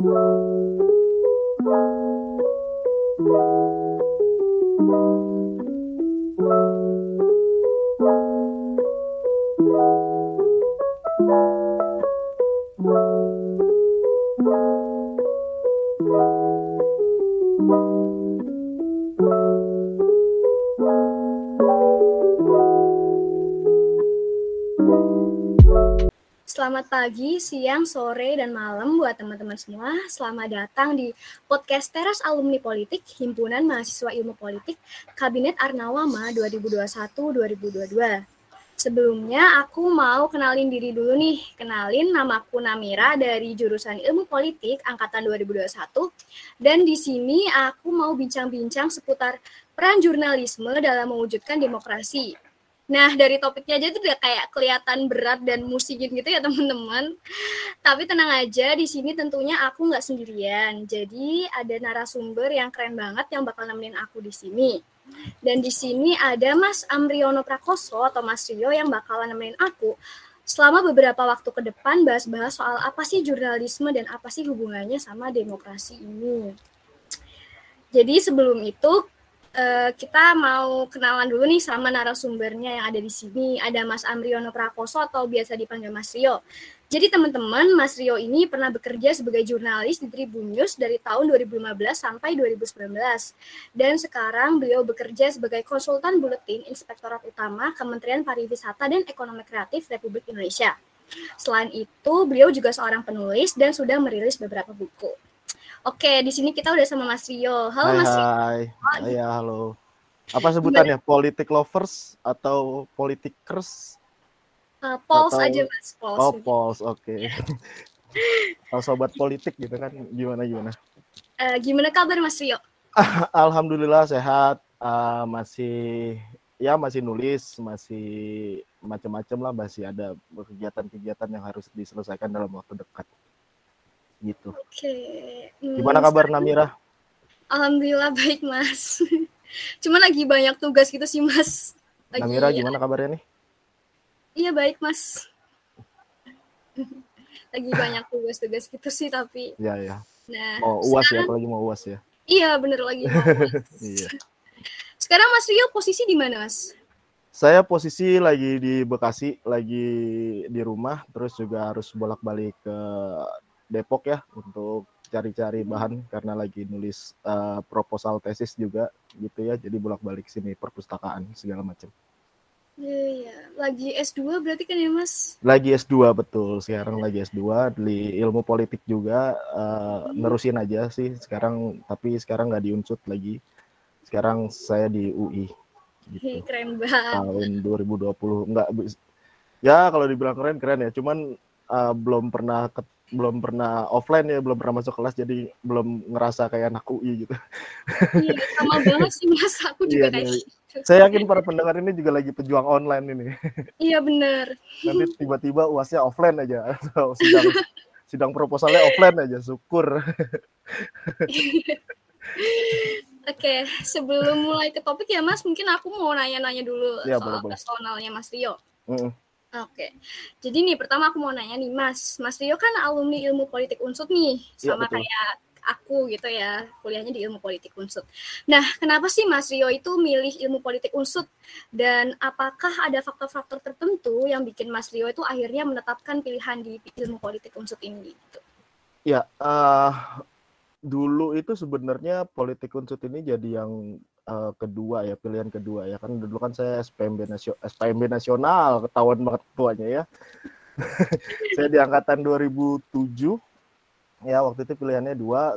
Selamat pagi, siang, sore, dan malam buat teman-teman semua. Selamat datang di podcast Teras Alumni Politik, Himpunan Mahasiswa Ilmu Politik, Kabinet Arnawama 2021-2022. Sebelumnya aku mau kenalin diri dulu nih. Kenalin nama aku Namira dari jurusan Ilmu Politik angkatan 2021. Dan di sini aku mau bincang-bincang seputar peran jurnalisme dalam mewujudkan demokrasi. Nah, dari topiknya aja tuh udah kayak kelihatan berat dan musikin gitu ya, teman-teman. Tapi tenang aja, di sini tentunya aku nggak sendirian. Jadi ada narasumber yang keren banget yang bakal nemenin aku di sini. Dan di sini ada Mas Amriono Prakoso atau Mas Rio yang bakalan nemenin aku selama beberapa waktu ke depan bahas-bahas soal apa sih jurnalisme dan apa sih hubungannya sama demokrasi ini. Jadi sebelum itu uh, kita mau kenalan dulu nih sama narasumbernya yang ada di sini. Ada Mas Amriono Prakoso atau biasa dipanggil Mas Rio. Jadi teman-teman, Mas Rio ini pernah bekerja sebagai jurnalis di Tribun News dari tahun 2015 sampai 2019. Dan sekarang beliau bekerja sebagai konsultan buletin Inspektorat Utama Kementerian Pariwisata dan Ekonomi Kreatif Republik Indonesia. Selain itu, beliau juga seorang penulis dan sudah merilis beberapa buku. Oke, di sini kita udah sama Mas Rio. Halo hai, Mas Rio. Hai. Oh, ya, halo. Apa sebutannya? Politik lovers atau politikers? Uh, Pols atau... aja Mas, Pols. Oh, Pols, oke. Okay. Kalau sobat politik gitu kan gimana gimana? Uh, gimana kabar Mas Rio? Alhamdulillah sehat. Uh, masih ya masih nulis, masih macam-macam lah, masih ada kegiatan-kegiatan yang harus diselesaikan dalam waktu dekat gitu. Oke. Okay. Hmm, Gimana kabar Namira? Alhamdulillah baik Mas. Cuma lagi banyak tugas gitu sih Mas. Lagi, Namira gimana kabarnya nih? Iya baik Mas. lagi banyak tugas-tugas gitu sih tapi. Iya ya. Nah. Mau uas ya, sekarang, ya, apalagi mau uas ya. Iya bener lagi mau uas. iya. Sekarang Mas Rio posisi di mana Mas? Saya posisi lagi di Bekasi, lagi di rumah, terus juga harus bolak-balik ke Depok ya untuk cari-cari bahan karena lagi nulis uh, proposal tesis juga gitu ya jadi bolak-balik sini perpustakaan segala macam. Iya, iya, lagi S2 berarti kan ya Mas? Lagi S2 betul, sekarang lagi S2 di ilmu politik juga uh, hmm. nerusin aja sih sekarang tapi sekarang nggak diunsut lagi. Sekarang saya di UI. Gitu. Hei, keren banget. Tahun 2020 enggak ya kalau dibilang keren keren ya, cuman uh, belum pernah belum pernah offline ya, belum pernah masuk kelas jadi belum ngerasa kayak anak UI gitu. Iya, sama banget sih Mas, aku juga iya, kayak iya. gitu. Saya yakin para pendengar ini juga lagi pejuang online ini. Iya benar. Nanti tiba-tiba uasnya offline aja atau sidang sidang proposalnya offline aja, syukur. Oke, sebelum mulai ke topik ya Mas, mungkin aku mau nanya-nanya dulu ya, soal boleh, personalnya Mas Rio. Mm -mm. Oke, jadi nih pertama aku mau nanya nih Mas, Mas Rio kan alumni ilmu politik unsut nih, iya, sama ya, kayak aku gitu ya, kuliahnya di ilmu politik unsut. Nah, kenapa sih Mas Rio itu milih ilmu politik unsut? Dan apakah ada faktor-faktor tertentu yang bikin Mas Rio itu akhirnya menetapkan pilihan di ilmu politik unsut ini gitu? Ya, uh, dulu itu sebenarnya politik unsut ini jadi yang uh, kedua ya pilihan kedua ya. Kan dulu kan saya SPMB nasional SPMB nasional ketahuan banget tuanya ya. Saya di angkatan 2007 ya waktu itu pilihannya dua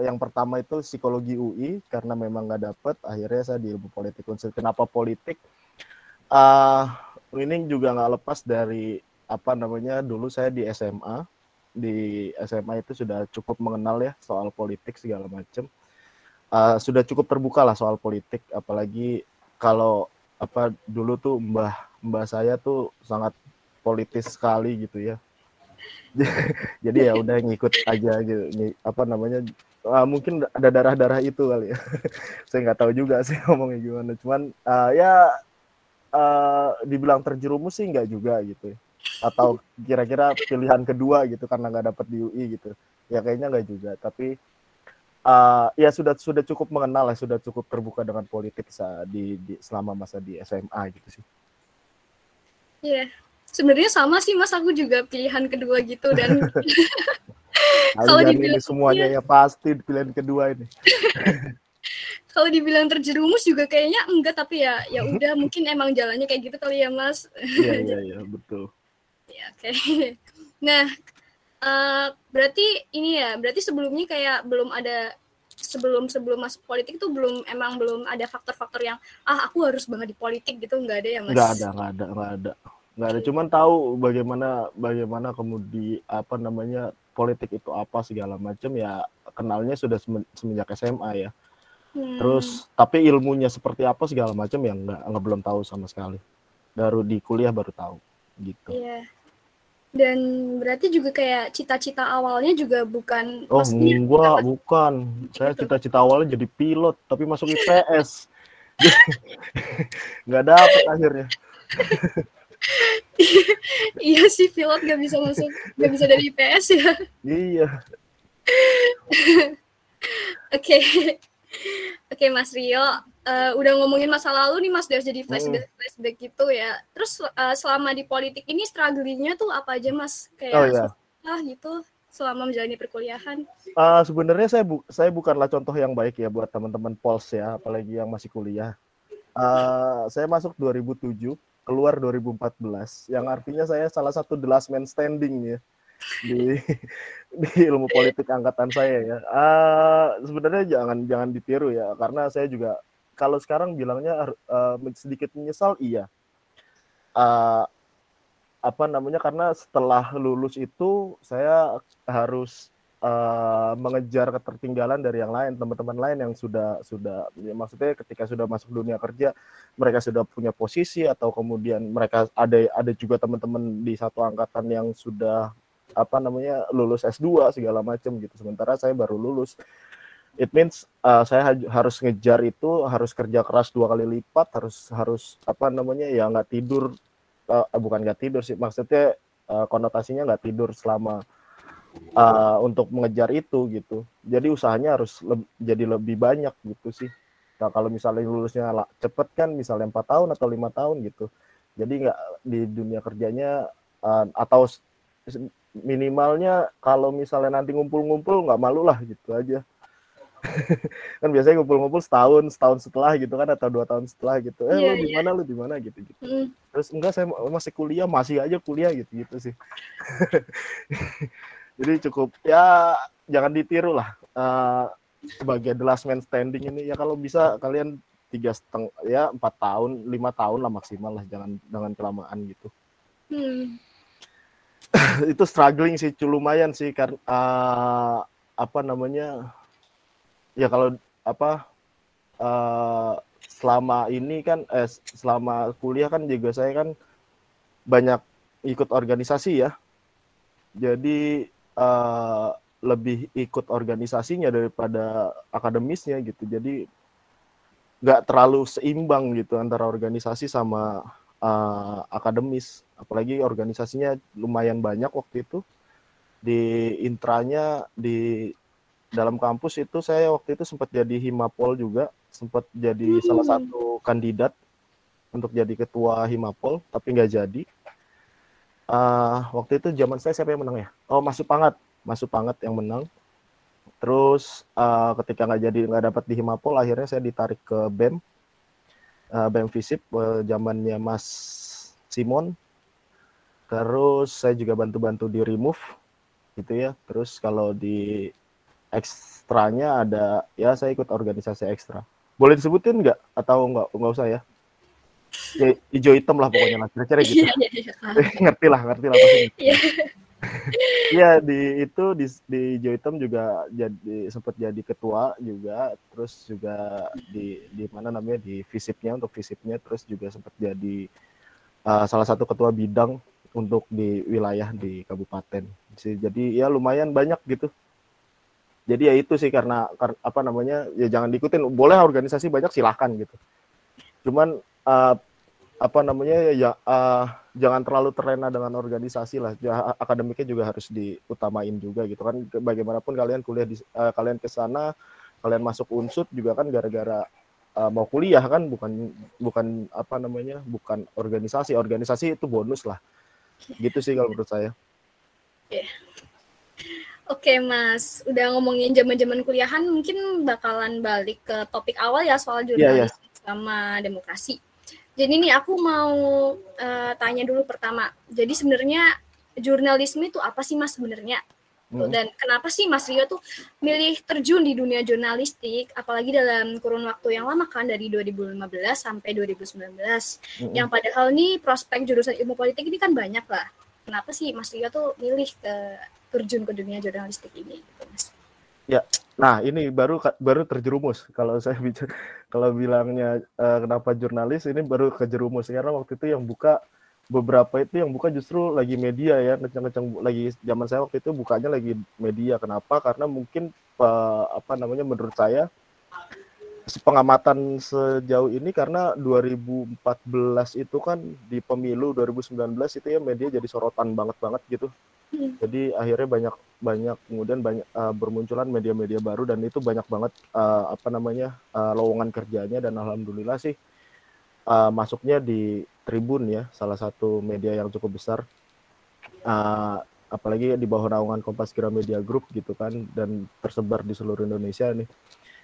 yang pertama itu psikologi UI karena memang nggak dapet akhirnya saya di ilmu politik unsur. Kenapa politik? Uh, ini juga nggak lepas dari apa namanya dulu saya di SMA di SMA itu sudah cukup mengenal ya soal politik segala macam uh, sudah cukup terbuka lah soal politik apalagi kalau apa dulu tuh mbah mbah saya tuh sangat politis sekali gitu ya. Jadi ya udah ngikut aja gitu apa namanya uh, mungkin ada darah darah itu kali ya. Saya nggak tahu juga sih ngomongnya gimana. Cuman uh, ya uh, dibilang terjerumus sih nggak juga gitu ya. atau kira-kira pilihan kedua gitu karena nggak dapet di UI gitu. Ya kayaknya nggak juga. Tapi uh, ya sudah sudah cukup mengenal ya sudah cukup terbuka dengan politik di, di selama masa di SMA gitu sih. Iya, yeah. sebenarnya sama sih mas. Aku juga pilihan kedua gitu dan kalau dibilang semuanya ya pasti pilihan kedua ini. Kalau dibilang terjerumus juga kayaknya enggak tapi ya ya udah mungkin emang jalannya kayak gitu kali ya mas. Iya iya iya betul. Ya oke. Okay. nah uh, berarti ini ya berarti sebelumnya kayak belum ada sebelum sebelum masuk politik itu belum emang belum ada faktor-faktor yang ah aku harus banget di politik gitu nggak ada ya mas nggak ada nggak ada nggak ada nggak ada cuman tahu bagaimana bagaimana kemudian apa namanya politik itu apa segala macam ya kenalnya sudah semenjak SMA ya Hmm. Terus tapi ilmunya seperti apa segala macam yang nggak nggak belum tahu sama sekali. Baru di kuliah baru tahu gitu. Iya. Dan berarti juga kayak cita-cita awalnya juga bukan Oh, enggak, bukan. Saya cita-cita awalnya jadi pilot tapi masuk IPS. nggak dapet akhirnya. iya sih pilot nggak bisa masuk, nggak bisa dari IPS ya. Iya. Oke. Oke Mas Rio, uh, udah ngomongin masa lalu nih Mas, udah jadi flashback hmm. flashback gitu ya. Terus uh, selama di politik ini strugglingnya tuh apa aja Mas? Kayak oh, iya. susah gitu selama menjalani perkuliahan? Uh, Sebenarnya saya bu saya bukanlah contoh yang baik ya buat teman-teman Pols ya, apalagi yang masih kuliah. Uh, saya masuk 2007, keluar 2014, yang artinya saya salah satu the last man standing ya di di ilmu politik angkatan saya ya. Uh, sebenarnya jangan jangan ditiru ya karena saya juga kalau sekarang bilangnya uh, sedikit menyesal iya. Uh, apa namanya karena setelah lulus itu saya harus uh, mengejar ketertinggalan dari yang lain teman-teman lain yang sudah sudah ya maksudnya ketika sudah masuk dunia kerja mereka sudah punya posisi atau kemudian mereka ada ada juga teman-teman di satu angkatan yang sudah apa namanya lulus S2 segala macam gitu. Sementara saya baru lulus. It means uh, saya harus ngejar itu, harus kerja keras dua kali lipat, harus harus apa namanya ya nggak tidur, uh, bukan nggak tidur sih, maksudnya uh, konotasinya nggak tidur selama uh, untuk mengejar itu gitu. Jadi usahanya harus le jadi lebih banyak gitu sih. Nah kalau misalnya lulusnya cepet kan, misalnya empat tahun atau lima tahun gitu. Jadi nggak di dunia kerjanya uh, atau minimalnya kalau misalnya nanti ngumpul-ngumpul nggak malu lah gitu aja kan biasanya ngumpul-ngumpul setahun setahun setelah gitu kan atau dua tahun setelah gitu eh yeah, lu di iya. mana yeah. lu di mana gitu gitu mm. terus enggak saya masih kuliah masih aja kuliah gitu gitu sih jadi cukup ya jangan ditiru lah uh, sebagai the last man standing ini ya kalau bisa kalian tiga setengah ya empat tahun lima tahun lah maksimal lah jangan jangan kelamaan gitu mm itu struggling sih lumayan sih karena uh, apa namanya ya kalau apa uh, selama ini kan eh, selama kuliah kan juga saya kan banyak ikut organisasi ya. Jadi uh, lebih ikut organisasinya daripada akademisnya gitu. Jadi nggak terlalu seimbang gitu antara organisasi sama uh, akademis. Apalagi organisasinya lumayan banyak waktu itu. Di intranya di dalam kampus itu saya waktu itu sempat jadi himapol juga. Sempat jadi hmm. salah satu kandidat untuk jadi ketua himapol tapi nggak jadi. Uh, waktu itu zaman saya siapa yang menang ya? Oh masuk pangat. Masuk pangat yang menang. Terus uh, ketika nggak jadi nggak dapat di himapol akhirnya saya ditarik ke bem uh, BEM Visip uh, zamannya Mas Simon. Terus saya juga bantu-bantu di remove gitu ya. Terus kalau di ekstranya ada ya saya ikut organisasi ekstra. Boleh disebutin nggak atau nggak nggak usah ya? ya hijau hitam lah pokoknya lah kira-kira gitu. Iya, iya, iya. ngerti lah, ngerti lah pasti. Iya di itu di di Joitem juga jadi sempat jadi ketua juga terus juga di di mana namanya di visipnya untuk visipnya terus juga sempat jadi uh, salah satu ketua bidang untuk di wilayah di kabupaten. Jadi ya lumayan banyak gitu. Jadi ya itu sih karena apa namanya ya jangan diikutin boleh organisasi banyak silahkan gitu. Cuman uh, apa namanya ya uh, jangan terlalu terlena dengan organisasi lah ya, akademiknya juga harus diutamain juga gitu kan bagaimanapun kalian kuliah di uh, kalian ke sana kalian masuk unsut juga kan gara-gara uh, mau kuliah kan bukan bukan apa namanya bukan organisasi organisasi itu bonus lah gitu sih kalau menurut saya yeah. Oke mas, udah ngomongin zaman-zaman kuliahan, mungkin bakalan balik ke topik awal ya soal jurnalis yeah, yeah. sama demokrasi. Jadi nih aku mau uh, tanya dulu pertama. Jadi sebenarnya jurnalisme itu apa sih mas sebenarnya? Hmm. Dan kenapa sih Mas Rio tuh milih terjun di dunia jurnalistik, apalagi dalam kurun waktu yang lama kan dari 2015 sampai 2019, hmm. yang padahal nih prospek jurusan ilmu politik ini kan banyak lah. Kenapa sih Mas Rio tuh milih ke terjun ke dunia jurnalistik ini gitu mas ya nah ini baru baru terjerumus. Kalau saya bicara kalau bilangnya uh, kenapa jurnalis ini baru kejerumus. Karena waktu itu yang buka beberapa itu yang buka justru lagi media ya kencang-kencang lagi zaman saya waktu itu bukanya lagi media. Kenapa? Karena mungkin uh, apa namanya menurut saya pengamatan sejauh ini karena 2014 itu kan di pemilu 2019 itu ya media jadi sorotan banget banget gitu jadi akhirnya banyak banyak kemudian banyak uh, bermunculan media-media baru dan itu banyak banget uh, apa namanya uh, lowongan kerjanya dan alhamdulillah sih uh, masuknya di Tribun ya salah satu media yang cukup besar. Uh, apalagi di bawah naungan Kompas Media Group gitu kan dan tersebar di seluruh Indonesia nih.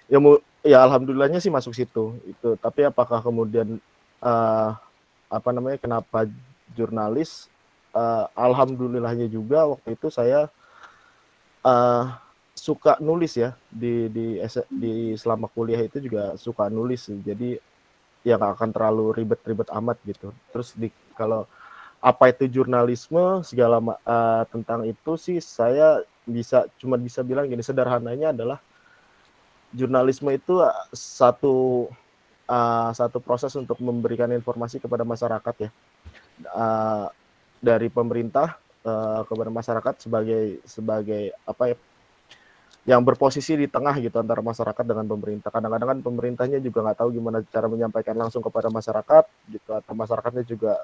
Ya mu ya alhamdulillahnya sih masuk situ itu. Tapi apakah kemudian uh, apa namanya kenapa jurnalis uh, alhamdulillahnya juga waktu itu saya uh, suka nulis ya. Di di di selama kuliah itu juga suka nulis jadi ya gak akan terlalu ribet-ribet amat gitu. Terus di kalau apa itu jurnalisme segala uh, tentang itu sih saya bisa cuma bisa bilang gini sederhananya adalah jurnalisme itu satu uh, satu proses untuk memberikan informasi kepada masyarakat ya. Uh, dari pemerintah uh, kepada masyarakat sebagai sebagai apa ya yang berposisi di tengah gitu antara masyarakat dengan pemerintah. Kadang-kadang kan pemerintahnya juga nggak tahu gimana cara menyampaikan langsung kepada masyarakat gitu atau masyarakatnya juga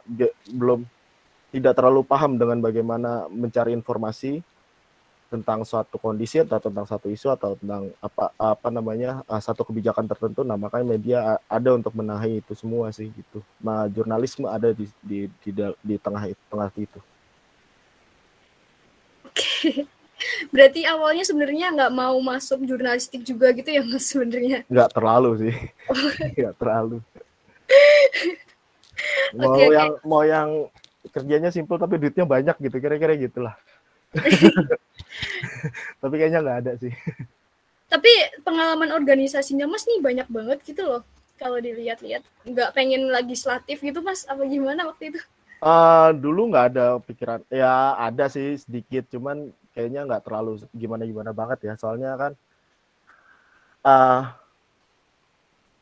belum tidak terlalu paham dengan bagaimana mencari informasi tentang suatu kondisi atau tentang satu isu atau tentang apa apa namanya uh, satu kebijakan tertentu nah makanya media ada untuk menahi itu semua sih gitu. Nah jurnalisme ada di di di, di tengah itu tengah itu. Oke. Berarti awalnya sebenarnya nggak mau masuk jurnalistik juga gitu ya mas sebenarnya? Nggak terlalu sih. Nggak terlalu. Mau okay, yang okay. mau yang kerjanya simpel tapi duitnya banyak gitu kira-kira gitulah Tapi kayaknya nggak ada sih. Tapi pengalaman organisasinya Mas nih banyak banget gitu loh. Kalau dilihat-lihat, nggak pengen legislatif gitu Mas? Apa gimana waktu itu? Uh, dulu nggak ada pikiran, ya ada sih sedikit, cuman kayaknya nggak terlalu gimana-gimana banget ya. Soalnya kan uh,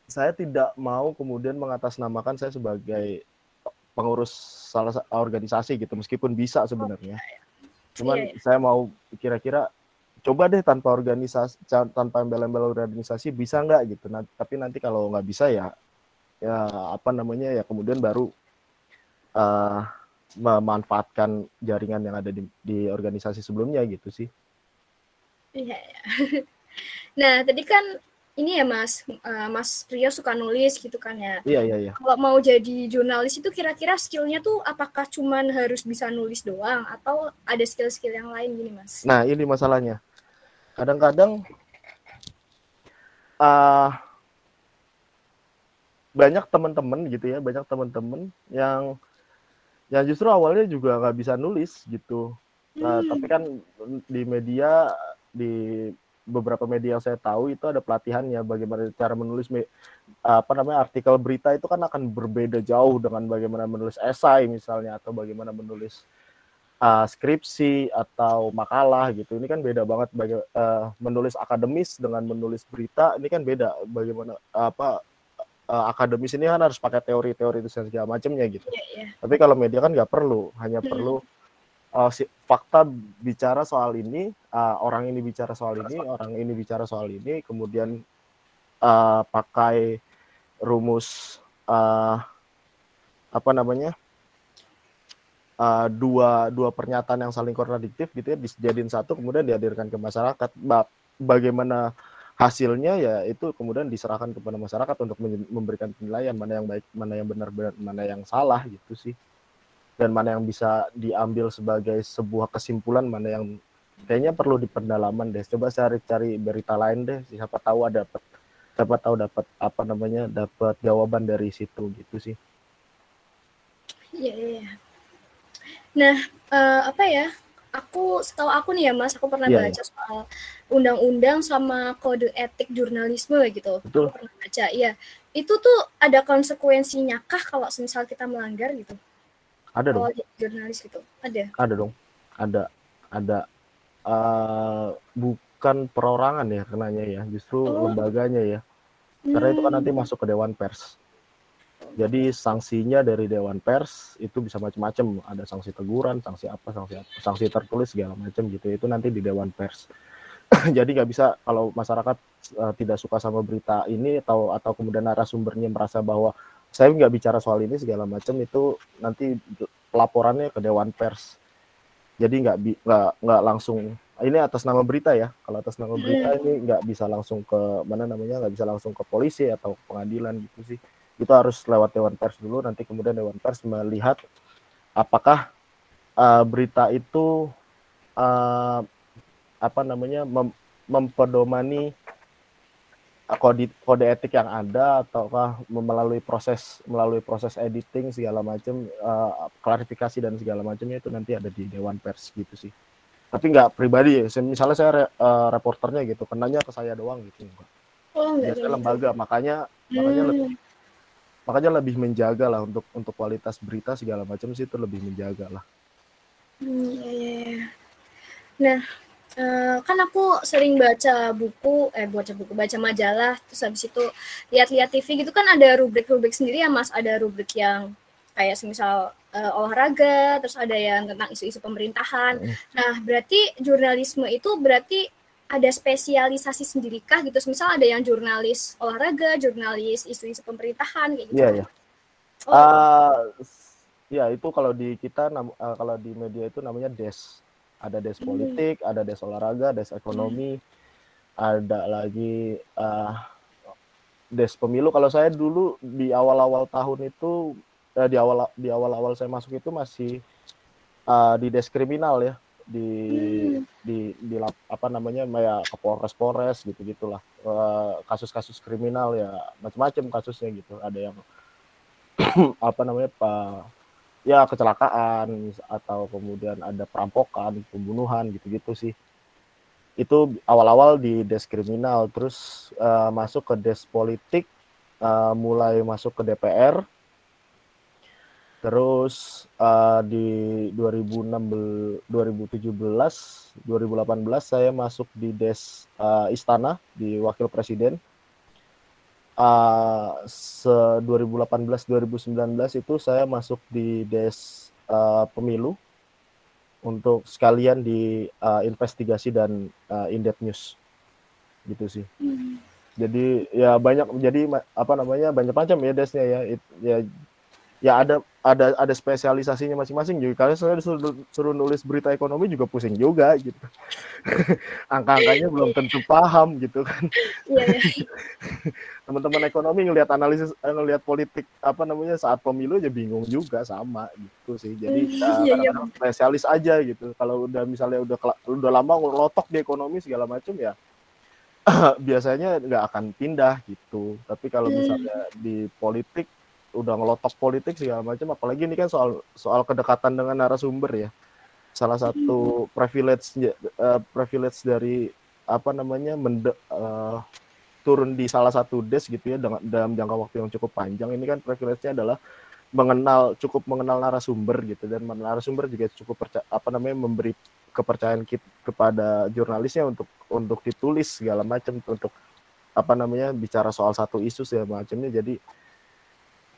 saya tidak mau kemudian mengatasnamakan saya sebagai pengurus salah organisasi gitu, meskipun bisa sebenarnya. Oh, iya, iya. Cuman yeah, saya mau kira-kira coba deh tanpa organisasi tanpa embel-embel organisasi bisa nggak gitu. Nah, tapi nanti kalau nggak bisa ya ya apa namanya ya kemudian baru uh, memanfaatkan jaringan yang ada di, di organisasi sebelumnya gitu sih. Iya. Yeah, nah tadi kan ini ya Mas, uh, Mas Rio suka nulis gitu kan ya. Iya iya iya. Kalau mau jadi jurnalis itu kira-kira skillnya tuh apakah cuman harus bisa nulis doang atau ada skill-skill yang lain gini Mas? Nah ini masalahnya. Kadang-kadang uh, banyak teman-teman gitu ya, banyak teman-teman yang yang justru awalnya juga nggak bisa nulis gitu. Nah, hmm. tapi kan di media di beberapa media yang saya tahu itu ada pelatihannya bagaimana cara menulis apa namanya artikel berita itu kan akan berbeda jauh dengan bagaimana menulis esai misalnya atau bagaimana menulis uh, skripsi atau makalah gitu ini kan beda banget baga, uh, menulis akademis dengan menulis berita ini kan beda bagaimana apa uh, akademis ini kan harus pakai teori-teori itu segala macamnya gitu yeah, yeah. tapi kalau media kan nggak perlu hanya hmm. perlu uh, si, fakta bicara soal ini, uh, orang ini bicara soal ini, orang ini bicara soal ini, kemudian uh, pakai rumus uh, apa namanya uh, dua dua pernyataan yang saling kontradiktif gitu ya dijadiin satu kemudian dihadirkan ke masyarakat. Ba bagaimana hasilnya ya itu kemudian diserahkan kepada masyarakat untuk memberikan penilaian mana yang baik mana yang benar benar mana yang salah gitu sih dan mana yang bisa diambil sebagai sebuah kesimpulan mana yang kayaknya perlu di pendalaman deh coba cari-cari berita lain deh siapa tahu ada dapat siapa tahu dapat apa namanya dapat jawaban dari situ gitu sih iya iya, iya. nah uh, apa ya aku setahu aku nih ya mas aku pernah yeah, baca yeah. soal undang-undang sama kode etik jurnalisme gitu Betul. aku pernah baca iya itu tuh ada konsekuensinya kah kalau misal kita melanggar gitu ada dong jurnalis gitu ada ada dong ada ada uh, bukan perorangan ya kenanya ya justru oh. lembaganya ya karena hmm. itu kan nanti hmm. masuk ke dewan pers jadi sanksinya dari Dewan Pers itu bisa macam-macam. Ada sanksi teguran, sanksi apa, sanksi apa, sanksi tertulis segala macam gitu. Itu nanti di Dewan Pers. Jadi nggak bisa kalau masyarakat uh, tidak suka sama berita ini atau atau kemudian narasumbernya merasa bahwa saya nggak bicara soal ini segala macam itu nanti laporannya ke Dewan Pers. Jadi nggak nggak nggak langsung ini atas nama berita ya. Kalau atas nama berita hmm. ini nggak bisa langsung ke mana namanya nggak bisa langsung ke polisi atau pengadilan gitu sih itu harus lewat dewan pers dulu nanti kemudian dewan pers melihat apakah uh, berita itu uh, apa namanya mem mempedomani kode kode etik yang ada ataukah melalui proses melalui proses editing segala macam uh, klarifikasi dan segala macamnya itu nanti ada di dewan pers gitu sih tapi nggak pribadi ya misalnya saya re, uh, reporternya gitu kenanya ke saya doang gitu oh, enggak gitu. lembaga makanya hmm. makanya lebih makanya lebih menjaga lah untuk untuk kualitas berita segala macam sih itu lebih menjaga lah. Hmm, iya. iya. Nah, uh, kan aku sering baca buku, eh baca buku, baca majalah, terus habis itu lihat-lihat TV gitu kan ada rubrik-rubrik sendiri ya mas, ada rubrik yang kayak semisal uh, olahraga, terus ada yang tentang isu-isu pemerintahan. Hmm. Nah, berarti jurnalisme itu berarti ada spesialisasi sendiri kah gitu? Misal ada yang jurnalis olahraga, jurnalis isu-isu pemerintahan kayak gitu. Iya, iya. Oh. Uh, ya itu kalau di kita uh, kalau di media itu namanya des. Ada des hmm. politik, ada des olahraga, des ekonomi, hmm. ada lagi uh, des pemilu. Kalau saya dulu di awal-awal tahun itu uh, di awal di awal-awal saya masuk itu masih uh, di des kriminal ya di hmm. di di apa namanya ya ke Polres Polres gitu gitulah uh, kasus-kasus kriminal ya macam-macam kasusnya gitu ada yang apa namanya pak ya kecelakaan atau kemudian ada perampokan pembunuhan gitu-gitu sih. Itu awal-awal di des kriminal. Terus uh, masuk ke des politik uh, mulai masuk ke DPR Terus uh, di 2016, 2017, 2018 saya masuk di Des uh, Istana di Wakil Presiden. Uh, se 2018-2019 itu saya masuk di Des uh, Pemilu untuk sekalian di uh, investigasi dan uh, in-depth news gitu sih. Hmm. Jadi ya banyak jadi apa namanya banyak macam ya desnya ya it, ya ya ada ada ada spesialisasinya masing-masing juga kalau saya disuruh, suruh nulis berita ekonomi juga pusing juga gitu angka-angkanya belum tentu paham gitu kan iya, iya. teman-teman ekonomi ngelihat analisis eh, ngelihat politik apa namanya saat pemilu aja bingung juga sama gitu sih jadi uh, iya, iya. spesialis aja gitu kalau udah misalnya udah udah lama ngelotok di ekonomi segala macam ya biasanya nggak akan pindah gitu tapi kalau hmm. misalnya di politik udah ngelotok politik segala macam apalagi ini kan soal soal kedekatan dengan narasumber ya. Salah satu privilege uh, privilege dari apa namanya mende, uh, turun di salah satu des gitu ya dengan dalam jangka waktu yang cukup panjang ini kan privilege-nya adalah mengenal cukup mengenal narasumber gitu dan narasumber juga cukup percaya, apa namanya memberi kepercayaan kita, kepada jurnalisnya untuk untuk ditulis segala macam untuk apa namanya bicara soal satu isu segala macamnya. Jadi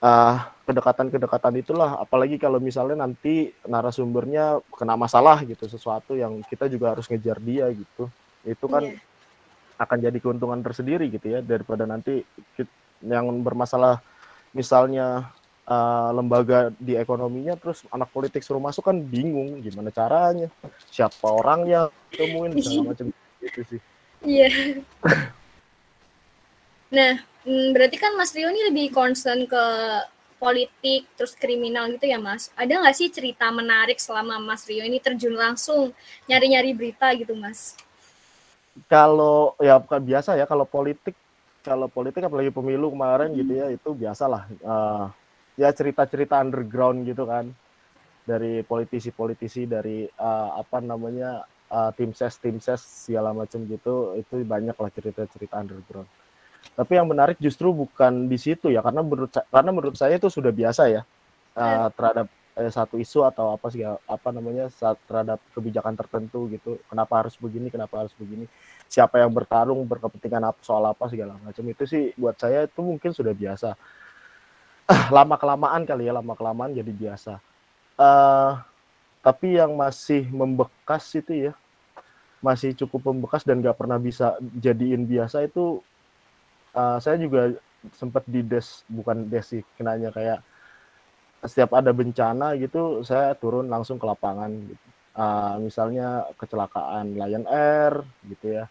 uh, kedekatan-kedekatan itulah. Apalagi kalau misalnya nanti narasumbernya kena masalah gitu sesuatu yang kita juga harus ngejar dia gitu. Itu kan yeah. akan jadi keuntungan tersendiri gitu ya daripada nanti yang bermasalah misalnya uh, lembaga di ekonominya terus anak politik suruh masuk kan bingung gimana caranya siapa orangnya temuin segala macam gitu sih. Iya. Nah mm, berarti kan Mas Rio ini lebih concern ke politik terus kriminal gitu ya Mas? Ada nggak sih cerita menarik selama Mas Rio ini terjun langsung nyari-nyari berita gitu Mas? Kalau ya bukan biasa ya kalau politik kalau politik apalagi pemilu kemarin hmm. gitu ya itu biasalah uh, ya cerita-cerita underground gitu kan. Dari politisi-politisi dari uh, apa namanya uh, tim ses tim ses segala macam gitu itu banyak lah cerita-cerita underground tapi yang menarik justru bukan di situ ya karena menurut karena menurut saya itu sudah biasa ya uh, terhadap eh, satu isu atau apa sih apa namanya saat terhadap kebijakan tertentu gitu. Kenapa harus begini kenapa harus begini. Siapa yang bertarung berkepentingan apa soal apa segala macam. Itu sih buat saya itu mungkin sudah biasa. Lama kelamaan kali ya lama kelamaan jadi biasa. Uh, tapi yang masih membekas itu ya masih cukup membekas dan nggak pernah bisa jadiin biasa itu uh, saya juga sempat di des bukan des sih kenanya kayak setiap ada bencana gitu saya turun langsung ke lapangan gitu. Uh, misalnya kecelakaan Lion Air gitu ya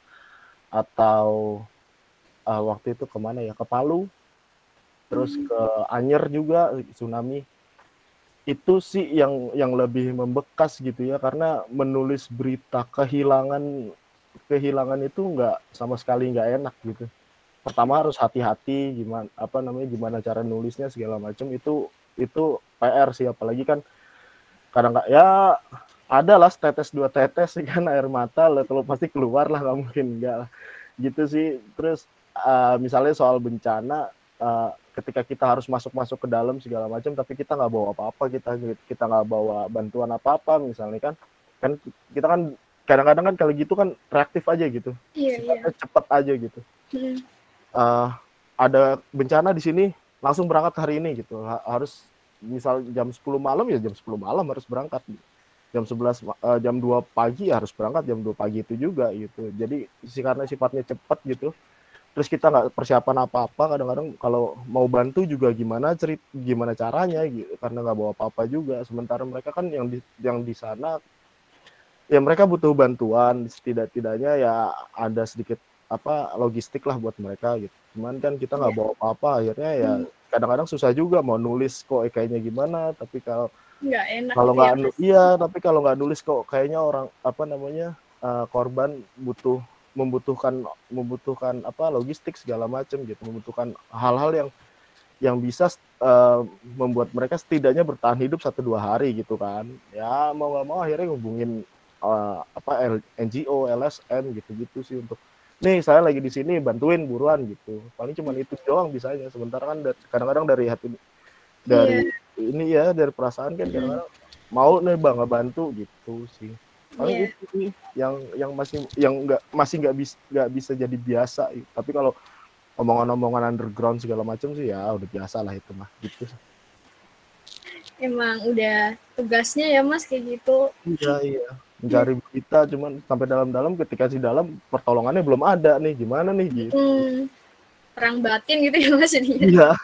atau uh, waktu itu ke mana ya ke Palu terus hmm. ke Anyer juga tsunami itu sih yang yang lebih membekas gitu ya karena menulis berita kehilangan kehilangan itu nggak sama sekali nggak enak gitu pertama harus hati-hati gimana apa namanya gimana cara nulisnya segala macam itu itu PR sih apalagi kan kadang nggak ya ada lah tetes dua tetes kan air mata lah kalau pasti keluar lah nggak mungkin enggak lah. Gitu sih. Terus uh, misalnya soal bencana uh, ketika kita harus masuk-masuk ke dalam segala macam tapi kita nggak bawa apa-apa kita kita nggak bawa bantuan apa-apa misalnya kan kan kita kan kadang-kadang kan kalau gitu kan reaktif aja gitu. Iya, iya. cepat aja gitu. Uh, ada bencana di sini langsung berangkat hari ini gitu. Harus misal jam 10 malam ya jam 10 malam harus berangkat. Jam 11 uh, jam 2 pagi harus berangkat jam 2 pagi itu juga gitu. Jadi sih karena sifatnya cepat gitu terus kita nggak persiapan apa-apa kadang-kadang kalau mau bantu juga gimana cerit gimana caranya gitu karena nggak bawa apa-apa juga. Sementara mereka kan yang di yang di sana ya mereka butuh bantuan setidak-tidaknya ya ada sedikit apa logistik lah buat mereka gitu cuman kan kita nggak iya. bawa apa-apa akhirnya ya hmm. kadang-kadang susah juga mau nulis kok kayaknya gimana tapi kalau nggak enak kalau nggak ya, iya tapi kalau nggak nulis kok kayaknya orang apa namanya uh, korban butuh membutuhkan membutuhkan apa logistik segala macam gitu membutuhkan hal-hal yang yang bisa uh, membuat mereka setidaknya bertahan hidup satu dua hari gitu kan ya mau nggak mau akhirnya ngubungin uh, apa NGO LSM gitu-gitu sih untuk nih saya lagi di sini bantuin buruan gitu. Paling cuma itu doang bisanya. Sementara kan kadang-kadang dari hati dari yeah. ini ya dari perasaan kan kadang-kadang mau nih bang bantu gitu sih. Paling yeah. itu sih yang yang masih yang nggak masih nggak bisa nggak bisa jadi biasa tapi kalau omongan-omongan underground segala macam sih ya udah biasa lah itu mah gitu. Emang udah tugasnya ya mas kayak gitu. Iya iya mencari berita cuman sampai dalam-dalam ketika di dalam pertolongannya belum ada nih gimana nih gitu. Hmm, perang batin gitu ya mas ini iya.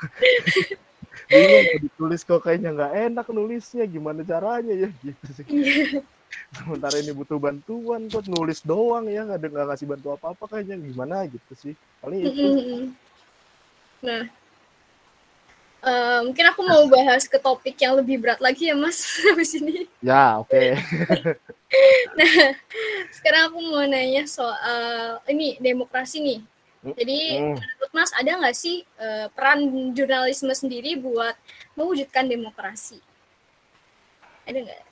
Iya, ditulis kok kayaknya nggak enak nulisnya gimana caranya ya gitu sih. Iya. Sementara ini butuh bantuan kok nulis doang ya nggak nggak ngasih bantu apa apa kayaknya gimana gitu sih. Paling itu. Nah uh, mungkin aku mau bahas ke topik yang lebih berat lagi ya mas habis ini ya oke okay. nah sekarang aku mau nanya soal ini demokrasi nih hmm, jadi hmm. menurut mas ada nggak sih uh, peran jurnalisme sendiri buat mewujudkan demokrasi ada nggak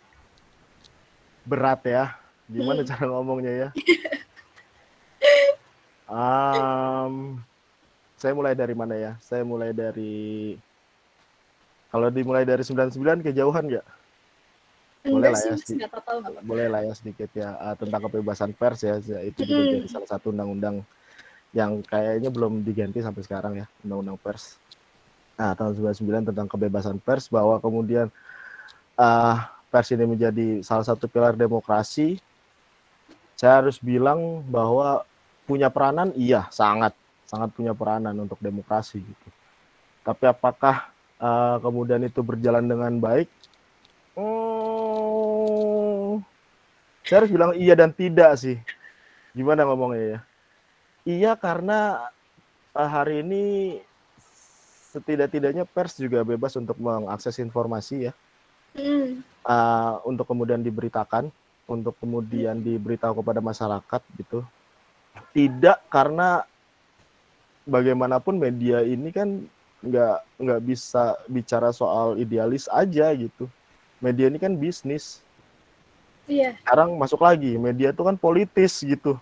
berat ya. Gimana hmm. cara ngomongnya ya? um, saya mulai dari mana ya? Saya mulai dari kalau dimulai dari 99 kejauhan nggak? Boleh lah ya, sedikit, boleh lah ya sedikit ya uh, tentang kebebasan pers ya. Itu juga hmm. jadi salah satu undang-undang yang kayaknya belum diganti sampai sekarang ya, undang-undang pers. Nah, tahun 99 tentang kebebasan pers bahwa kemudian uh, pers ini menjadi salah satu pilar demokrasi, saya harus bilang bahwa punya peranan, iya sangat sangat punya peranan untuk demokrasi gitu. Tapi apakah uh, kemudian itu berjalan dengan baik. Hmm, saya harus bilang iya dan tidak sih. Gimana ngomongnya ya? Iya karena uh, hari ini setidak-tidaknya pers juga bebas untuk mengakses informasi ya. Mm. uh, untuk kemudian diberitakan untuk kemudian diberitahu kepada masyarakat gitu. Tidak karena bagaimanapun media ini kan nggak nggak bisa bicara soal idealis aja gitu media ini kan bisnis Iya. Sekarang masuk lagi, media itu kan politis gitu.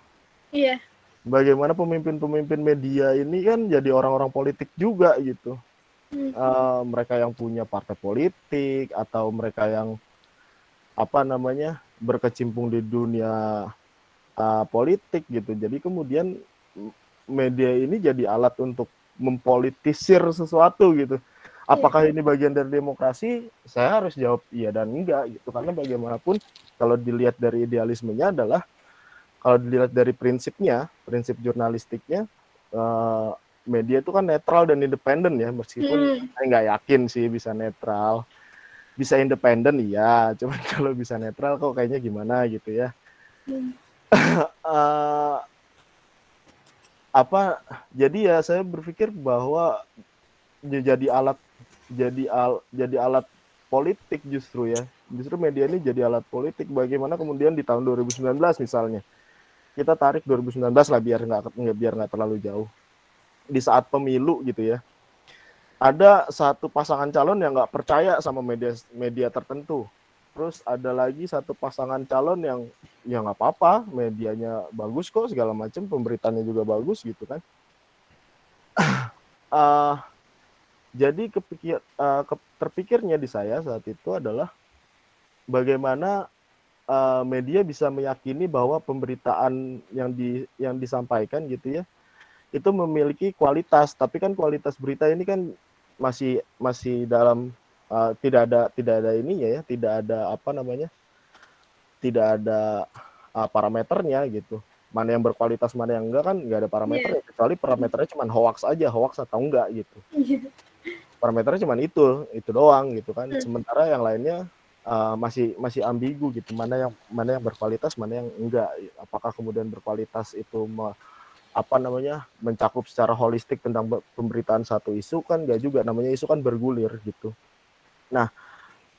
Iya. Bagaimana pemimpin-pemimpin media ini kan jadi orang-orang politik juga gitu. Mm-hmm. Uh, mereka yang punya partai politik atau mereka yang apa namanya berkecimpung di dunia uh, politik gitu. Jadi kemudian media ini jadi alat untuk mempolitisir sesuatu gitu. Apakah ini bagian dari demokrasi? Saya harus jawab iya dan enggak gitu karena bagaimanapun kalau dilihat dari idealismenya adalah kalau dilihat dari prinsipnya, prinsip jurnalistiknya uh, media itu kan netral dan independen ya meskipun hmm. saya nggak yakin sih bisa netral. Bisa independen iya, cuman kalau bisa netral kok kayaknya gimana gitu ya. Hmm. uh, apa jadi ya saya berpikir bahwa jadi alat jadi al jadi alat politik justru ya. Justru media ini jadi alat politik. Bagaimana kemudian di tahun 2019 misalnya kita tarik 2019 lah biar nggak biar nggak terlalu jauh. Di saat pemilu gitu ya. Ada satu pasangan calon yang nggak percaya sama media media tertentu terus ada lagi satu pasangan calon yang ya nggak apa-apa medianya bagus kok segala macam pemberitanya juga bagus gitu kan. Uh, jadi kepikir uh, ke, terpikirnya di saya saat itu adalah bagaimana uh, media bisa meyakini bahwa pemberitaan yang di yang disampaikan gitu ya itu memiliki kualitas. Tapi kan kualitas berita ini kan masih masih dalam uh, tidak ada tidak ada ininya ya tidak ada apa namanya tidak ada uh, parameternya gitu. Mana yang berkualitas mana yang enggak kan nggak ada parameter yeah. kecuali parameternya cuma hoax aja hoax atau enggak gitu. Yeah parameternya cuma itu itu doang gitu kan. Hmm. sementara yang lainnya uh, masih masih ambigu gitu mana yang mana yang berkualitas mana yang enggak. Apakah kemudian berkualitas itu me, apa namanya mencakup secara holistik tentang pemberitaan satu isu kan enggak juga. Namanya isu kan bergulir gitu nah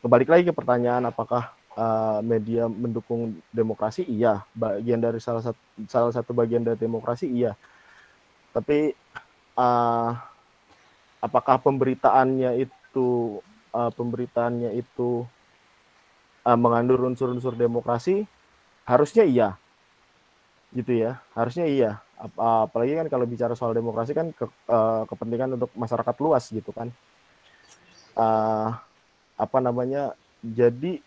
kembali lagi ke pertanyaan apakah uh, media mendukung demokrasi? Iya. Bagian dari salah satu salah satu bagian dari demokrasi? Iya. Tapi uh, apakah pemberitaannya itu uh, pemberitaannya itu uh, mengandung unsur-unsur demokrasi? Harusnya iya. Gitu ya. Harusnya iya. Apalagi kan kalau bicara soal demokrasi kan ke, uh, kepentingan untuk masyarakat luas gitu kan. Uh, apa namanya jadi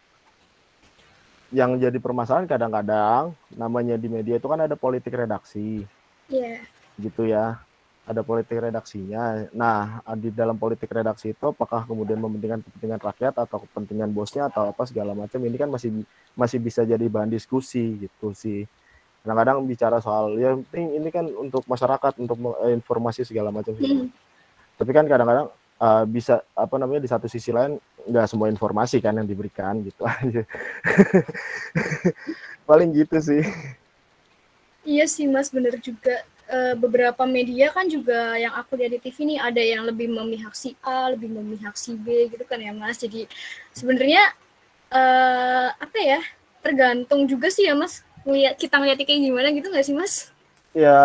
yang jadi permasalahan kadang-kadang namanya di media itu kan ada politik redaksi yeah. gitu ya ada politik redaksinya. Nah, di dalam politik redaksi itu apakah kemudian mementingkan kepentingan rakyat atau kepentingan bosnya atau apa segala macam ini kan masih masih bisa jadi bahan diskusi gitu sih. Kadang-kadang bicara soal ya penting ini kan untuk masyarakat untuk informasi segala macam. Hmm. Tapi kan kadang-kadang uh, bisa apa namanya di satu sisi lain nggak semua informasi kan yang diberikan gitu aja. Paling gitu sih. Iya sih Mas bener juga uh, beberapa media kan juga yang aku lihat di TV nih ada yang lebih memihak si A, lebih memihak si B gitu kan ya Mas. Jadi sebenarnya uh, apa ya? Tergantung juga sih ya Mas. Ngeliat kita ngeliatnya kayak gimana gitu nggak sih Mas? Ya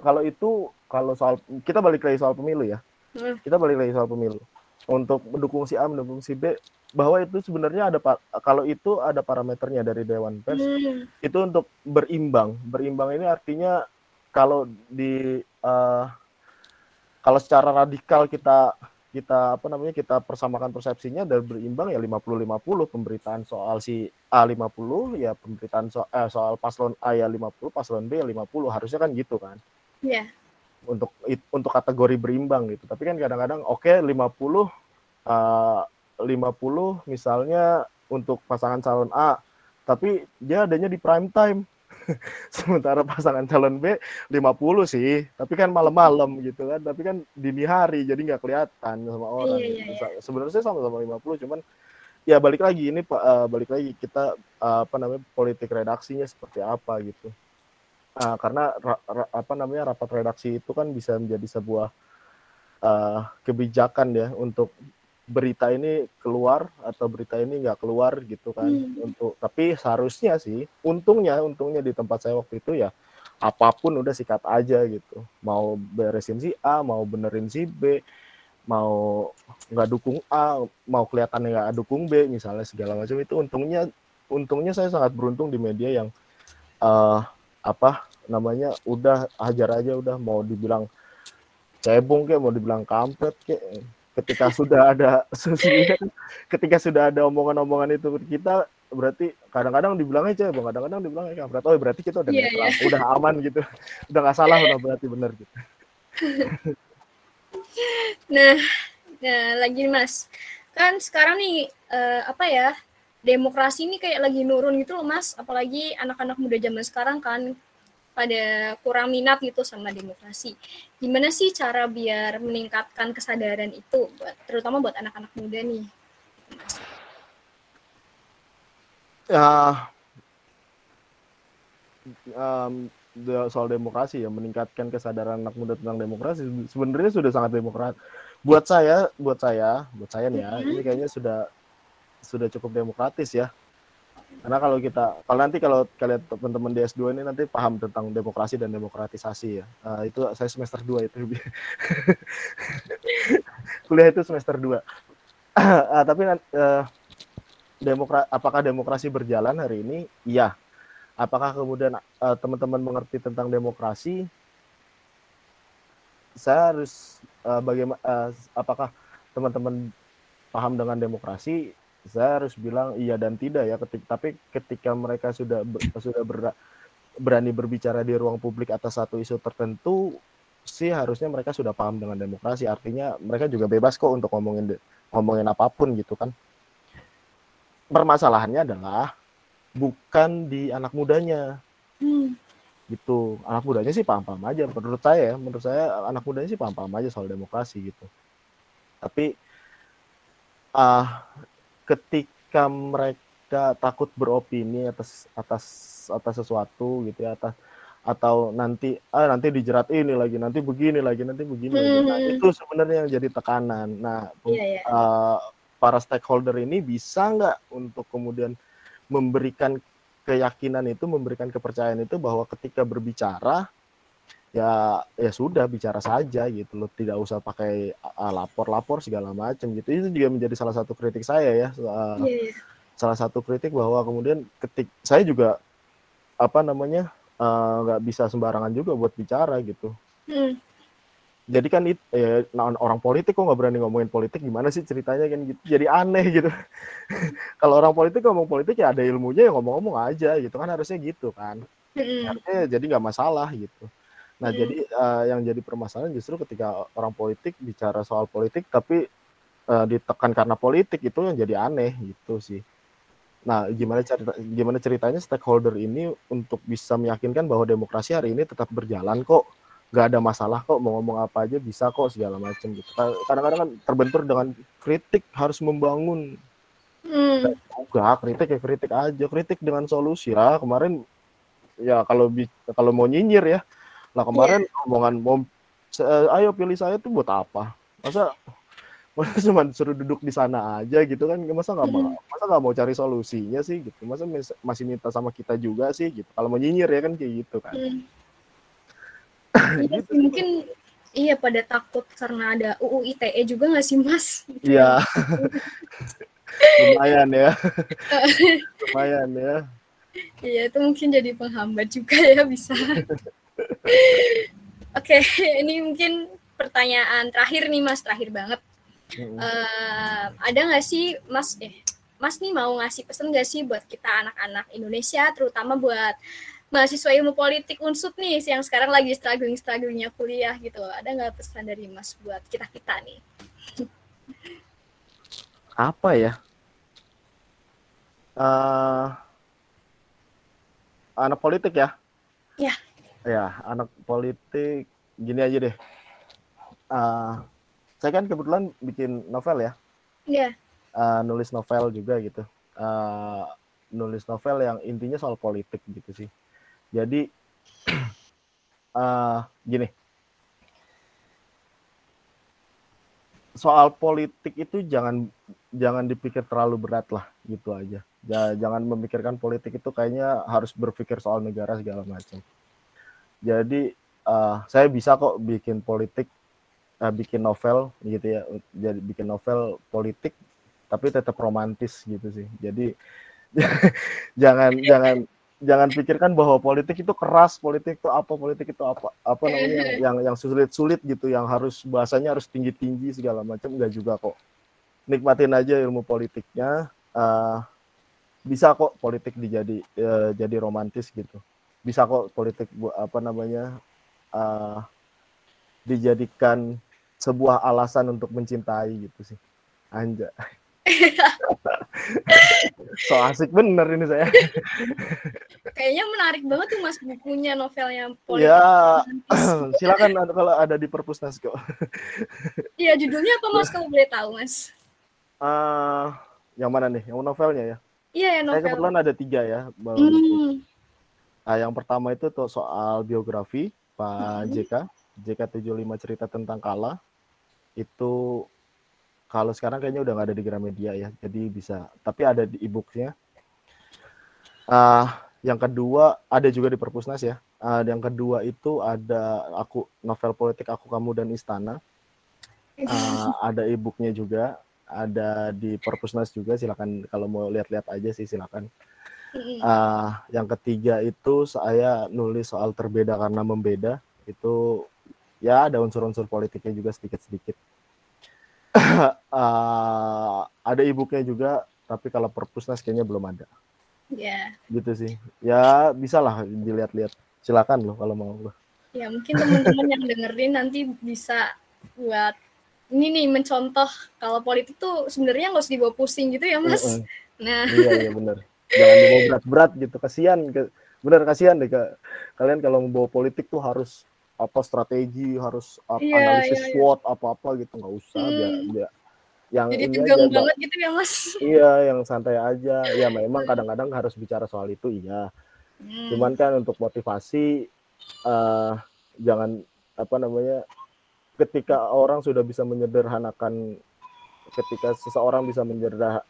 kalau itu kalau soal kita balik lagi soal pemilu ya. Hmm. Kita balik lagi soal pemilu. Untuk mendukung si A, mendukung si B, bahwa itu sebenarnya ada kalau itu ada parameternya dari Dewan Pers hmm. itu untuk berimbang berimbang ini artinya kalau di uh, kalau secara radikal kita kita apa namanya kita persamakan persepsinya dan berimbang ya 50-50 pemberitaan soal si A 50 ya pemberitaan so, eh, soal paslon A ya 50 paslon B ya 50 harusnya kan gitu kan Iya yeah. Untuk untuk kategori berimbang gitu tapi kan kadang-kadang oke okay, 50 uh, 50 misalnya untuk pasangan calon A, tapi dia adanya di prime time. Sementara pasangan calon B 50 sih, tapi kan malam-malam gitu kan, tapi kan dini hari jadi nggak kelihatan sama orang. Iya, iya, gitu. Sebenarnya sama-sama 50 cuman ya balik lagi ini Pak uh, balik lagi kita uh, apa namanya politik redaksinya seperti apa gitu. Uh, karena ra, ra, apa namanya rapat redaksi itu kan bisa menjadi sebuah uh, kebijakan ya untuk berita ini keluar atau berita ini nggak keluar gitu kan hmm. untuk tapi seharusnya sih untungnya untungnya di tempat saya waktu itu ya apa pun udah sikat aja gitu mau beresin si A mau benerin si B mau nggak dukung A mau kelihatannya nggak dukung B misalnya segala macam itu untungnya untungnya saya sangat beruntung di media yang uh, apa namanya udah hajar aja udah mau dibilang cebong kayak mau dibilang kampret kayak ketika sudah ada ketika sudah ada omongan-omongan itu kita berarti kadang-kadang dibilangnya bang kadang-kadang dibilangnya kampret. Oh berarti kita udah yeah, yeah. udah aman gitu. Udah nggak salah udah berarti benar gitu. Nah nah lagi mas. Kan sekarang nih uh, apa ya demokrasi ini kayak lagi nurun gitu loh mas apalagi anak-anak muda zaman sekarang kan pada kurang minat gitu sama demokrasi. Gimana sih cara biar meningkatkan kesadaran itu, buat, terutama buat anak-anak muda nih? Ya, um, soal demokrasi ya meningkatkan kesadaran anak muda tentang demokrasi sebenarnya sudah sangat demokrat. Buat saya, buat saya, buat saya nih ya, mm -hmm. ini kayaknya sudah sudah cukup demokratis ya karena kalau kita, kalau nanti kalau kalian teman-teman di S2 ini nanti paham tentang demokrasi dan demokratisasi ya. Uh, itu saya semester 2 itu. Kuliah itu semester 2. uh, ah, tapi uh, demokra apakah demokrasi berjalan hari ini? Iya. Apakah kemudian uh, teman-teman mengerti tentang demokrasi? Saya harus uh, bagaimana uh, apakah teman-teman paham dengan demokrasi? Saya harus bilang iya dan tidak ya ketik tapi ketika mereka sudah sudah ber, berani berbicara di ruang publik atas satu isu tertentu sih harusnya mereka sudah paham dengan demokrasi. Artinya mereka juga bebas kok untuk ngomongin ngomongin apa pun gitu kan. Permasalahannya adalah bukan di anak mudanya. Hmm. gitu. Anak mudanya sih paham-paham aja. Menurut saya menurut saya anak mudanya sih paham-paham aja soal demokrasi gitu. Tapi uh, ketika mereka takut beropini atas atas atas sesuatu gitu ya atas atau nanti ah nanti dijerat ini lagi nanti begini lagi nanti begini hmm. lagi nah, hmm. itu sebenarnya yang jadi tekanan nah yeah, yeah. Uh, para stakeholder ini bisa nggak untuk kemudian memberikan keyakinan itu memberikan kepercayaan itu bahwa ketika berbicara ya ya sudah bicara saja gitu loh. Tidak usah pakai lapor-lapor segala macam gitu. Itu juga menjadi salah satu kritik saya ya uh, yeah, yeah. salah satu kritik bahwa kemudian ketik saya juga apa namanya nggak uh, bisa sembarangan juga buat bicara gitu. Mm. jadi kan it, ya, orang politik kok nggak berani ngomongin politik gimana sih ceritanya kan gitu. Jadi aneh gitu. Kalau orang politik ngomong politik ya ada ilmunya ya ngomong-ngomong aja gitu. Kan harusnya gitu kan. Mm. harusnya jadi nggak masalah gitu Nah, hmm. jadi uh, yang jadi permasalahan justru ketika orang politik bicara soal politik tapi uh, ditekan karena politik itu yang jadi aneh gitu sih. Nah, gimana cerita gimana ceritanya stakeholder ini untuk bisa meyakinkan bahwa demokrasi hari ini tetap berjalan kok, nggak ada masalah kok mau ngomong apa aja bisa kok segala macam gitu. Kadang-kadang kan terbentur dengan kritik harus membangun. Hmm. Enggak, kritik ya kritik aja, kritik dengan solusi ya. Kemarin ya kalau kalau mau nyinyir ya Nah kemarin yeah. omongan mau ayo pilih saya tuh buat apa? Masa masa cuma suruh duduk di sana aja gitu kan? Masa nggak mau masa nggak mau cari solusinya sih gitu? Masa masih minta sama kita juga sih gitu? Kalau mau nyinyir ya kan kayak gitu kan? Hmm. gitu. Mungkin iya pada takut karena ada UU ITE juga nggak sih mas? Iya. Lumayan ya. Lumayan ya. Iya itu mungkin jadi penghambat juga ya bisa Oke, ini mungkin pertanyaan terakhir nih Mas, terakhir banget. Uh, ada nggak sih Mas, eh, Mas nih mau ngasih pesan nggak sih buat kita anak-anak Indonesia, terutama buat mahasiswa ilmu politik unsut nih yang sekarang lagi struggling strugglingnya kuliah gitu Ada nggak pesan dari Mas buat kita kita nih? Apa ya? Uh, anak politik ya? Ya. Ya, anak politik gini aja deh. Uh, saya kan kebetulan bikin novel ya. Iya. Uh, nulis novel juga gitu. Uh, nulis novel yang intinya soal politik gitu sih. Jadi uh, gini. Soal politik itu jangan jangan dipikir terlalu berat lah gitu aja. Jangan memikirkan politik itu kayaknya harus berpikir soal negara segala macam. Jadi uh, saya bisa kok bikin politik, uh, bikin novel gitu ya. Jadi bikin novel politik tapi tetap romantis gitu sih. Jadi jangan jangan jangan pikirkan bahwa politik itu keras, politik itu apa, politik itu apa, apa namanya yang yang sulit-sulit gitu, yang harus bahasanya harus tinggi-tinggi segala macam enggak juga kok. Nikmatin aja ilmu politiknya, uh, bisa kok politik dijadi uh, jadi romantis gitu. Bisa kok politik apa namanya uh, dijadikan sebuah alasan untuk mencintai gitu sih. Anja. so asik bener ini saya. Kayaknya menarik banget tuh mas bukunya novelnya politik. Ya, silakan kalau ada di perpusnas kok. Iya judulnya apa mas kalau boleh tahu mas? Uh, yang mana nih? Yang novelnya ya? Iya ya novel. Saya kebetulan ada tiga ya. Hmm. Nah, yang pertama itu tuh soal biografi Pak hmm. JK. JK 75 cerita tentang Kala. Itu kalau sekarang kayaknya udah nggak ada di Gramedia ya, jadi bisa. Tapi ada di e-booknya. Uh, yang kedua ada juga di Perpusnas ya. Uh, yang kedua itu ada aku novel politik aku kamu dan istana. Uh, ada e-booknya juga, ada di Perpusnas juga. Silakan kalau mau lihat-lihat aja sih silakan. Uh, yang ketiga itu saya nulis soal terbeda karena membeda. Itu ya ada unsur-unsur politiknya juga sedikit-sedikit uh, ada e-booknya juga, tapi kalau perpusnas kayaknya belum ada. Ya. Yeah. Gitu sih. Ya bisa lah dilihat-lihat. Silakan loh kalau mau. Ya mungkin teman-teman yang dengerin nanti bisa buat ini nih mencontoh kalau politik tuh sebenarnya nggak usah dibawa pusing gitu ya mas. Uh -uh. Nah. Iya iya benar. Jangan dibawa berat-berat gitu. Kasihan. Bener kasihan deh kak. Kalian kalau membawa politik tuh harus apa strategi harus apa, iya, analisis iya, iya. SWOT apa-apa gitu nggak usah hmm. biar, biar yang Jadi ini aja banget gitu ya mas iya yang santai aja ya memang kadang-kadang harus bicara soal itu iya hmm. cuman kan untuk motivasi uh, jangan apa namanya ketika orang sudah bisa menyederhanakan ketika seseorang bisa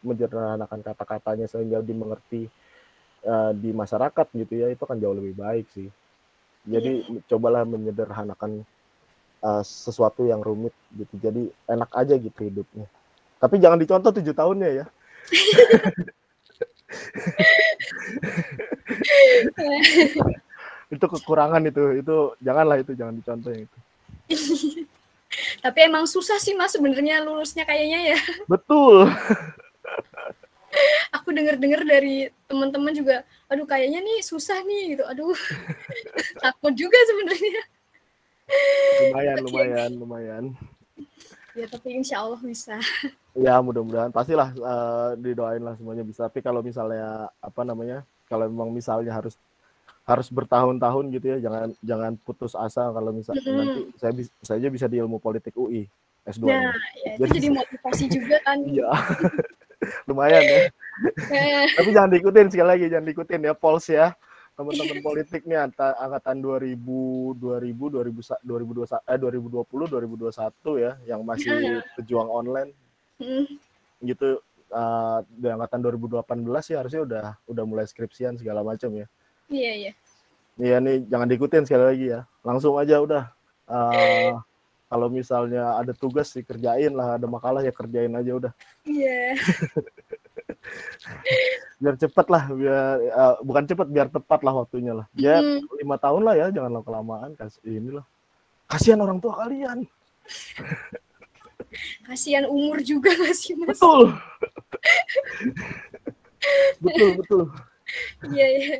menyederhanakan kata-katanya sehingga dimengerti uh, di masyarakat gitu ya itu kan jauh lebih baik sih jadi yeah. cobalah menyederhanakan uh, sesuatu yang rumit gitu. Jadi enak aja gitu hidupnya. Tapi jangan dicontoh tujuh tahunnya ya. itu kekurangan itu itu janganlah itu jangan dicontoh yang itu tapi emang susah sih mas sebenarnya lulusnya kayaknya ya. Betul. Aku dengar-dengar dari teman-teman juga aduh kayaknya nih susah nih gitu. Aduh takut juga sebenarnya. Lumayan lumayan lumayan. Ya tapi insya Allah bisa. Ya mudah-mudahan. Pastilah uh, didoain lah semuanya bisa. Tapi kalau misalnya apa namanya kalau memang misalnya harus harus bertahun-tahun gitu ya jangan jangan putus asa kalau misalnya mm -hmm. nanti saya saya aja bisa di ilmu politik UI S2 nah ya, itu jadi, jadi motivasi juga kan iya lumayan ya. Tapi jangan diikutin sekali lagi, jangan diikutin ya Pols ya. Teman-teman politik nih angkatan 2000 2000 2000 2021 eh 2020 2021 ya yang masih pejuang online. Hmm. Gitu uh, di angkatan 2018 sih harusnya udah udah mulai skripsian segala macam ya. Iya, iya. Iya nih jangan diikutin sekali lagi ya. Langsung aja udah. Uh, kalau misalnya ada tugas sih kerjain lah. Ada makalah ya kerjain aja udah. Iya. Yeah. biar cepet lah biar uh, bukan cepet biar tepat lah waktunya lah. Ya mm. lima tahun lah ya jangan lama kelamaan. Kas ini lah kasihan orang tua kalian. Kasihan umur juga gak sih mas? Betul. Betul betul. Iya iya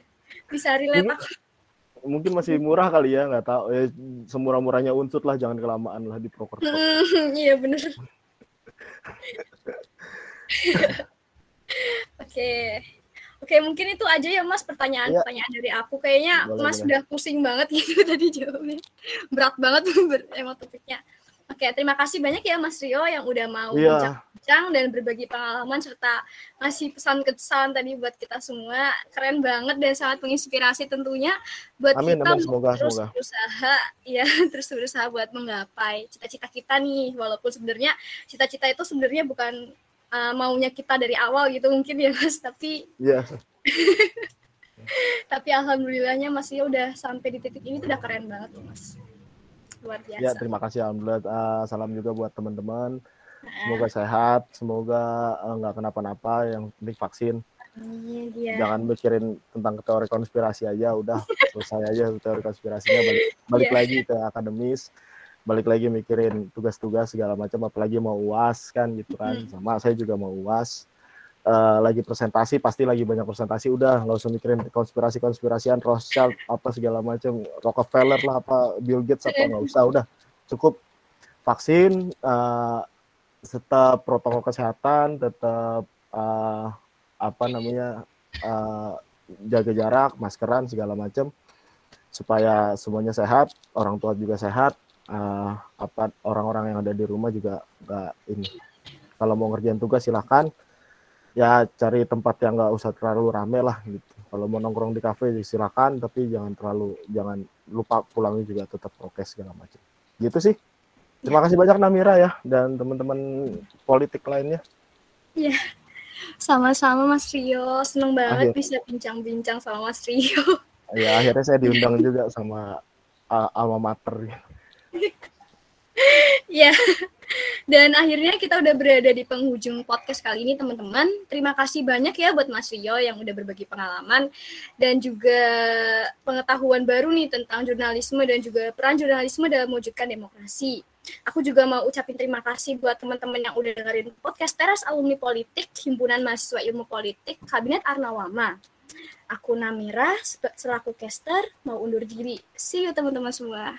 bisa relate aku mungkin masih murah kali ya nggak tahu ya semurah murahnya unsur lah jangan kelamaan lah di Prokerto mm, iya bener oke Oke, mungkin itu aja ya Mas pertanyaan-pertanyaan ya. dari aku. Kayaknya boleh, Mas boleh. udah pusing banget gitu tadi jawabnya. Berat banget emang topiknya. Oke, terima kasih banyak ya Mas Rio yang udah mau yeah. bincang dan berbagi pengalaman serta ngasih pesan-kesan tadi buat kita semua. Keren banget dan sangat menginspirasi tentunya buat amin, kita amin. Semoga, terus semoga. berusaha ya terus berusaha buat menggapai cita-cita kita nih walaupun sebenarnya cita-cita itu sebenarnya bukan uh, maunya kita dari awal gitu mungkin ya Mas, tapi yeah. tapi alhamdulillahnya Mas Rio udah sampai di titik ini tuh udah keren banget tuh Mas luar biasa. Ya, terima kasih alhamdulillah. Uh, salam juga buat teman-teman. Semoga sehat, semoga eh, nggak uh, kenapa-napa. Yang penting vaksin. Iya. Jangan mikirin tentang teori konspirasi aja, udah selesai aja teori konspirasinya balik balik yeah. lagi ke akademis, balik lagi mikirin tugas-tugas segala macam, apalagi mau uas kan gitu kan. Hmm. Sama saya juga mau uas uh, lagi presentasi pasti lagi banyak presentasi. Udah nggak usah mikirin konspirasi konspirasian Rothschild apa segala macam Rockefeller lah apa Bill Gates apa nggak usah udah. Cukup. Vaksin uh, tetap protokol kesehatan tetap uh, apa namanya uh, jaga jarak maskeran segala macam supaya semuanya sehat orang tua juga sehat uh, apa orang-orang yang ada di rumah juga nggak ini. Kalau mau ngerjain tugas silahkan ya cari tempat yang nggak usah terlalu rame lah gitu. Kalau mau nongkrong di kafe silakan, tapi jangan terlalu jangan lupa pulangnya juga tetap prokes segala macam. Gitu sih. Terima kasih banyak Namira ya dan teman-teman politik lainnya. Iya. Sama-sama Mas Rio, seneng banget Akhir. bisa bincang-bincang sama Mas Rio. Ya, akhirnya saya diundang juga sama uh, alma mater. Ya. Dan akhirnya kita udah berada di penghujung podcast kali ini teman-teman. Terima kasih banyak ya buat Mas Rio yang udah berbagi pengalaman dan juga pengetahuan baru nih tentang jurnalisme dan juga peran jurnalisme dalam mewujudkan demokrasi. Aku juga mau ucapin terima kasih buat teman-teman yang udah dengerin podcast Teras Alumni Politik Himpunan Mahasiswa Ilmu Politik Kabinet Arnawama. Aku Namira selaku caster mau undur diri. See you teman-teman semua.